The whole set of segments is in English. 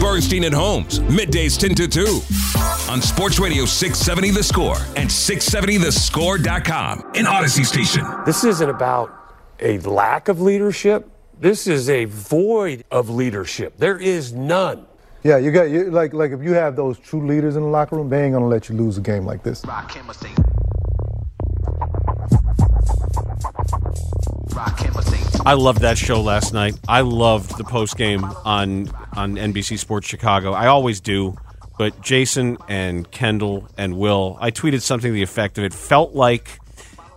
Bernstein and Holmes, middays 10 to 2 on Sports Radio 670 The Score and 670thescore.com in Audacy Station. This isn't about a lack of leadership. This is a void of leadership. There is none. Yeah, you got you like like if you have those true leaders in the locker room, they ain't gonna let you lose a game like this. I loved that show last night. I loved the post game on on NBC Sports Chicago. I always do, but Jason and Kendall and Will, I tweeted something to the effect of it felt like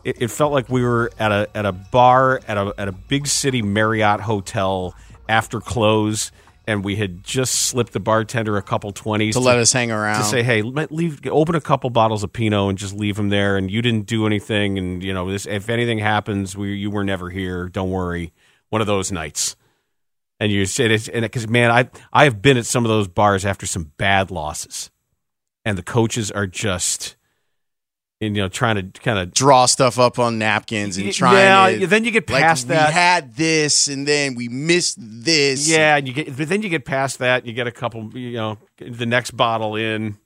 it, it felt like we were at a at a bar at a at a big city Marriott hotel after close and we had just slipped the bartender a couple twenties To let us hang around. to say, "Hey, leave, open a couple bottles of Pinot and just leave them there." And you didn't do anything, and you know, this if anything happens, we you were never here. Don't worry. One of those nights, and you said it's and because man, I I have been at some of those bars after some bad losses, and the coaches are just. You know, trying to kind of draw stuff up on napkins and trying yeah, to. then you get like, past we had this, and then we missed this. Yeah, and you get, but then you get past that. You get a couple, you know, the next bottle in.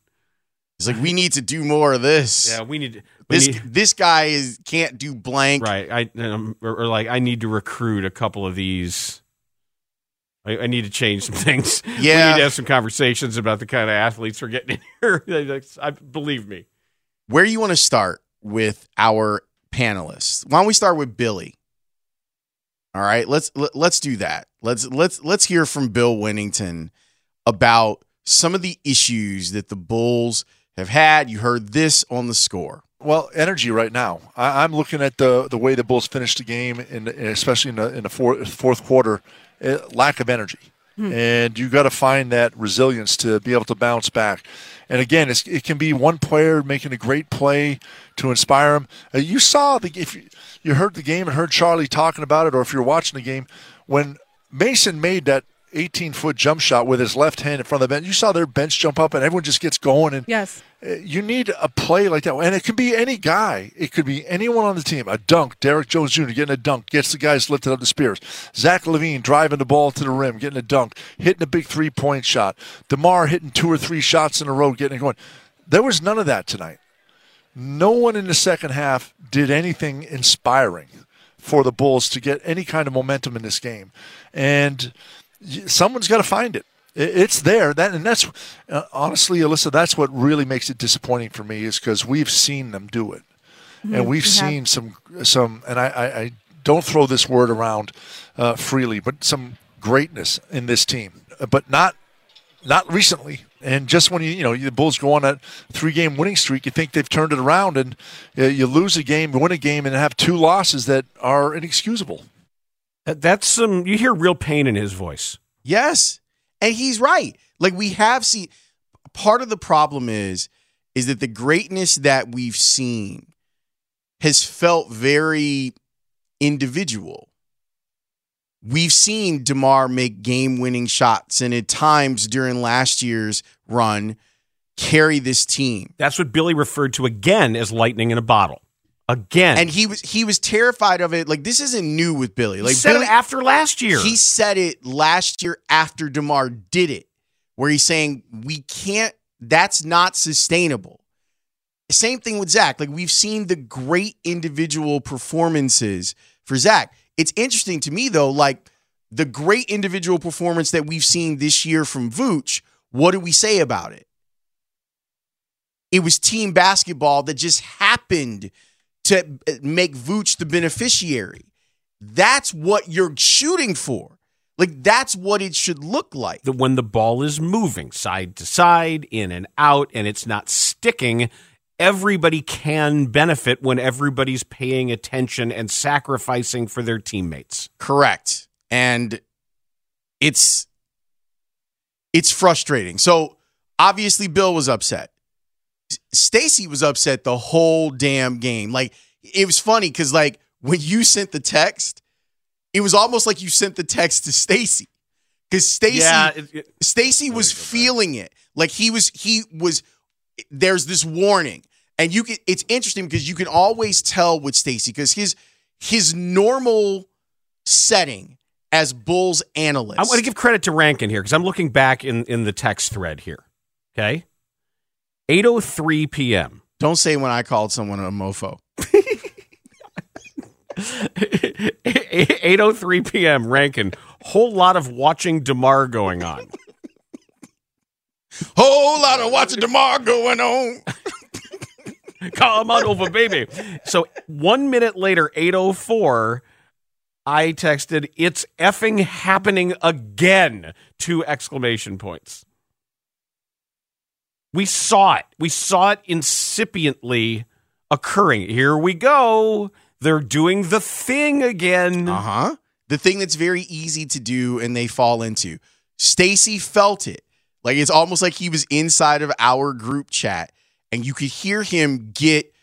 It's like we need to do more of this. Yeah, we need we This need- this guy is can't do blank. right. I um, or, or like I need to recruit a couple of these. I, I need to change some things. we Yeah. need to have some conversations about the kind of athletes we're getting in here. I believe me. Where you want to start with our panelists? Why don't we start with Billy? All right, let's let, let's do that. Let's let's let's hear from Bill Wennington about some of the issues that the Bulls have had. You heard this on the score. Well, energy right now. I, I'm looking at the the way the Bulls finished the game, in, especially in the in the fourth, fourth quarter, lack of energy, and you got to find that resilience to be able to bounce back. And again, it's, it can be one player making a great play to inspire them. Uh, you saw the if you, you heard the game and heard Charlie talking about it, or if you're watching the game when Mason made that 18 foot jump shot with his left hand in front of the bench. You saw their bench jump up, and everyone just gets going. And Yes. uh, you need a play like that, and it can be any guy. It could be anyone on the team. A dunk, Derrick Jones Jr. getting a dunk, gets the guys lifted up the spears. Zach LaVine driving the ball to the rim, getting a dunk, hitting a big three point shot. Demar hitting two or three shots in a row, getting it going. There was none of that tonight. No one in the second half did anything inspiring for the Bulls to get any kind of momentum in this game, and someone's got to find it. It's there. That and that's uh, honestly, Alyssa. That's what really makes it disappointing for me is because we've seen them do it, and we've we have. seen some some. And I, I, I don't throw this word around uh, freely, but some greatness in this team, Uh, but not not recently. And just when you you know the Bulls go on a three game winning streak, you think they've turned it around, and uh, you lose a game, win a game, and have two losses that are inexcusable. That- That's some. You hear real pain in his voice. Yes. And he's right. Like we have seen part of the problem is is that the greatness that we've seen has felt very individual. We've seen DeMar make game-winning shots and at times during last year's run carry this team. That's what Billy referred to again as lightning in a bottle. Again, And he was he was terrified of it. Like this isn't new with Billy. he Like said Billy, it after last year. He said it last year after DeMar did it, where he's saying, we can't, that's not sustainable. Same thing with Zach. Like we've seen the great individual performances for Zach. It's interesting to me though, like the great individual performance that we've seen this year from Vooch, what do we say about it? It was team basketball that just happened to uh, make Vooch the beneficiary. That's what you're shooting for. Like that's what it should look like. That when the ball is moving side to side, in and out, and it's not sticking, everybody can benefit when everybody's paying attention and sacrificing for their teammates. Correct. And it's it's frustrating. So obviously Bill was upset. Stacy was upset the whole damn game. Like it was funny cuz like when you sent the text, it was almost like you sent the text to Stacy. Cuz Stacy Yeah, Stacy was feeling it. Like he was he was there's this warning. And you can it's interesting because you can always tell with Stacy cuz his his normal setting as Bulls analyst. I want to give credit to Rankin here because I'm looking back in, in the text thread here. Okay. 8.03 p.m. Don't say when I called someone a mofo. 8.03 p.m. Rankin. Whole lot of watching DeMar going on. Whole lot of watching DeMar going on. Come on over, baby. So one minute later, 8.04, I texted, it's effing happening again, two exclamation points. We saw it. We saw it incipiently occurring. Here we go. They're doing the thing again. Uh huh. The thing that's very easy to do and they fall into. Stacy felt it. Like it's almost like he was inside of our group chat and you could hear him get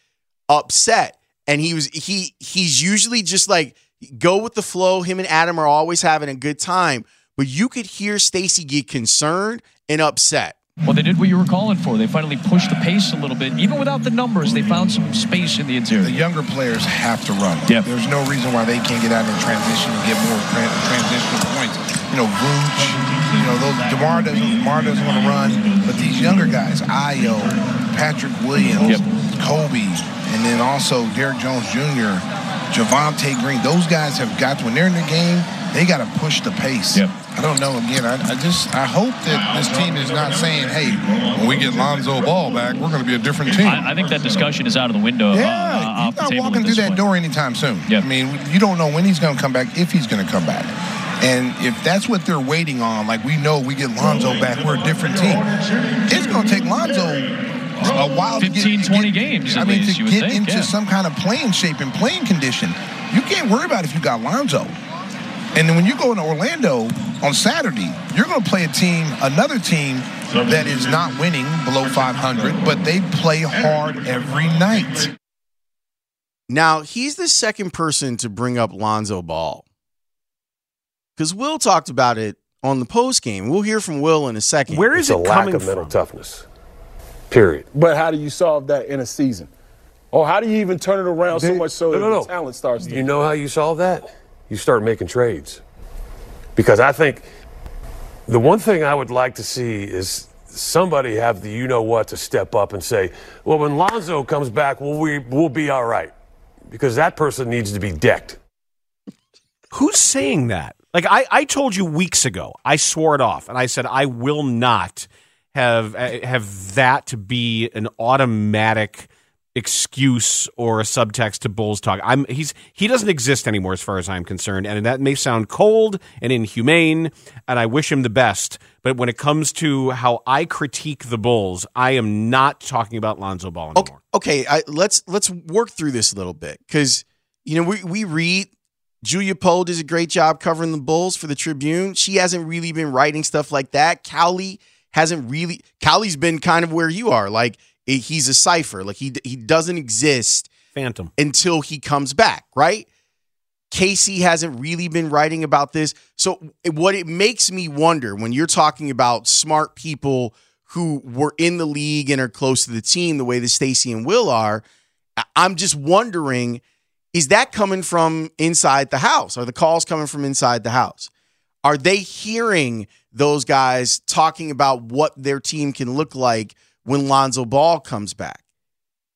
upset. And he was he he's usually just like go with the flow. Him and Adam are always having a good time. But you could hear Stacy get concerned and upset. Well, they did what you were calling for. They finally pushed the pace a little bit. Even without the numbers, they found some space in the interior. The younger players have to run. Yep. There's no reason why they can't get out in transition and get more tran- transitional points. You know, Vooch, you know, those DeMar doesn't DeMar doesn't want to run, but these younger guys, Ayo, Patrick Williams, Coby, and then also Derrick Jones Jr., Javonte Green, those guys have got to, when they're in the game, they got to push the pace. I don't know. Again, I, I just I hope that this team is not saying, "Hey, when we get Lonzo Ball back, we're going to be a different team." I, I think that discussion is out of the window. uh, Yeah, uh, the not walking through that point. door anytime soon. I mean, you don't know when he's going to come back, if he's going to come back. And if that's what they're waiting on, like we know we get Lonzo back, we're a different team. It's going to take Lonzo a while 15, 20 games. I at mean, least, to you get think, into yeah. some kind of playing shape and playing condition. You can't worry about if you got Lonzo. And then when you go into Orlando on Saturday, you're going to play a team, another team that is not winning below 500, but they play hard every night. Now, he's the second person to bring up Lonzo Ball. Because Will talked about it on the post game. We'll hear from Will in a second. Where is it's a lack of mental toughness. Period. But how do you solve that in a season? Or how do you even turn it around so much so No, that no, no. the talent starts to You know how you solve that? You start making trades. Because I think the one thing I would like to see is somebody have the you know what to step up and say, well, when Lonzo comes back, we'll, we, we'll be all right. Because that person needs to be decked. Who's saying that? Like I, I told you weeks ago, I swore it off, and I said I will not have uh, have that to be an automatic excuse or a subtext to Bulls talk. I'm he's he doesn't exist anymore as far as I'm concerned, and that may sound cold and inhumane, and I wish him the best. But when it comes to how I critique the Bulls, I am not talking about Lonzo Ball anymore. okay, I, let's let's work through this a little bit because you know we we read Julia Poe does a great job covering the Bulls for the Tribune. She hasn't really been writing stuff like that. Cowley hasn't really. Cowley's been kind of where you are. Like he's a cipher. Like he he doesn't exist Phantom until he comes back. Right. Casey hasn't really been writing about this. So what it makes me wonder when you're talking about smart people who were in the league and are close to the team the way that Stacy and Will are, I'm just wondering is that coming from inside the house? Are the calls coming from inside the house? Are they hearing those guys talking about what their team can look like when Lonzo Ball comes back?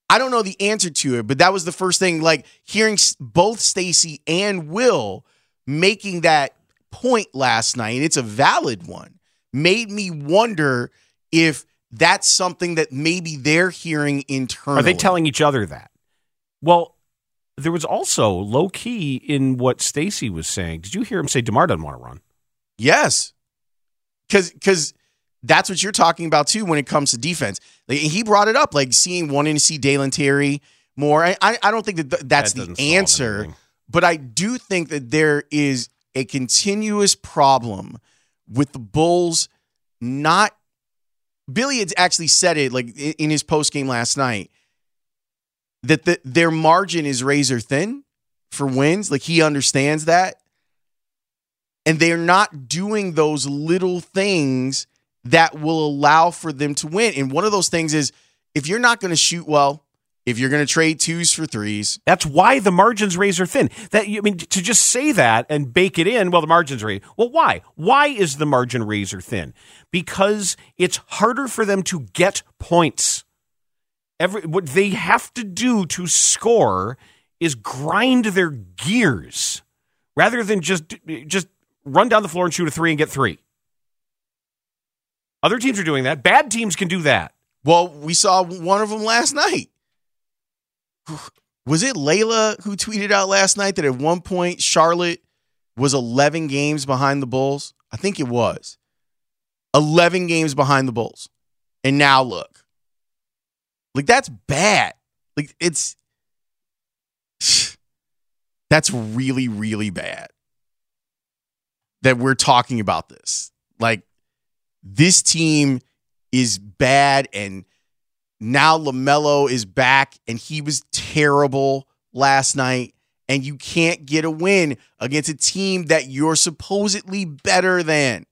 I don't know the answer to it, but that was the first thing like hearing both Stacy and Will making that point last night, and it's a valid one, made me wonder if that's something that maybe they're hearing internally. Are they telling each other that? Well, there was also low key in what Stacy was saying. Did you hear him say Demar doesn't want to run? Yes, because because that's what you're talking about too when it comes to defense. Like, he brought it up, like seeing wanting to see Dalen Terry more. I I, don't think that th- that's That the answer, but I do think that there is a continuous problem with the Bulls not. Billy had actually said it like in his post game last night that the, their margin is razor thin for wins. Like he understands that and they're not doing those little things that will allow for them to win. And one of those things is if you're not going to shoot well, if you're going to trade twos for threes, That's why the margins razor thin. That I mean, to just say that and bake it in. Well, the margins razor. Well, why? Why is the margin razor thin? Because it's harder for them to get points. Every what they have to do to score is grind their gears rather than just just run down the floor and shoot a three and get three. Other teams are doing that. Bad teams can do that. well, we saw one of them last night. Was it Layla who tweeted out last night that at one point Charlotte was 11 games behind the Bulls? I think it was. 11 games behind the Bulls. And now look. Like that's bad. Like it's that's really really bad. That we're talking about this. Like this team is bad and now LaMelo is back and he was terrible last night and you can't get a win against a team that you're supposedly better than.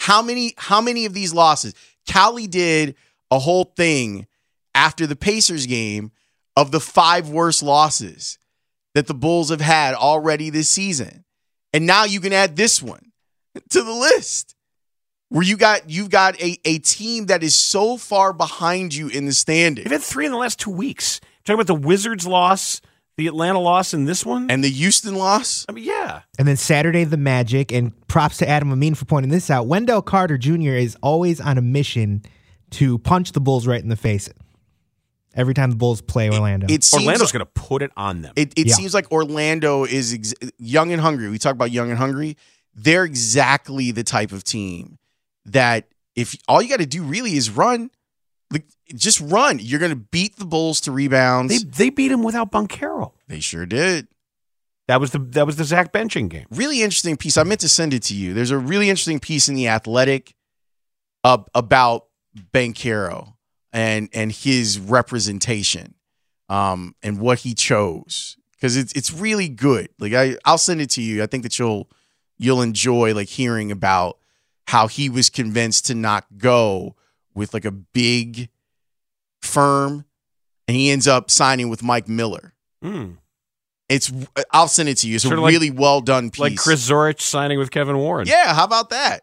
How many how many of these losses? Cali did a whole thing after the Pacers game of the five worst losses that the Bulls have had already this season. And now you can add this one to the list where you got you've got a, a team that is so far behind you in the standing. They've had three in the last two weeks. Talking about the Wizards loss, the Atlanta loss, and this one, and the Houston loss. I mean, yeah. And then Saturday, the Magic. And props to Adam Amin for pointing this out. Wendell Carter Jr. is always on a mission to punch the Bulls right in the face every time the Bulls play Orlando. It seems Orlando's like- going to put it on them. It, it Yeah. seems like Orlando is ex- young and hungry. We talk about young and hungry. They're exactly the type of team that if all you got to do really is run, like just run, you're going to beat the Bulls to rebounds. they they beat him without Banchero. They sure did. That was the that was the Zach benching game. Really interesting piece. I meant to send it to you. There's a really interesting piece in the Athletic uh, about Banchero and and his representation um, and what he chose because it's it's really good. Like I I'll send it to you. I think that you'll you'll enjoy like hearing about how he was convinced to not go with like a big firm and he ends up signing with Mike Miller. Hmm. It's I'll send it to you. It's Sort a of like- really well done piece. Like Chris Zorich signing with Kevin Warren. Yeah, how about that?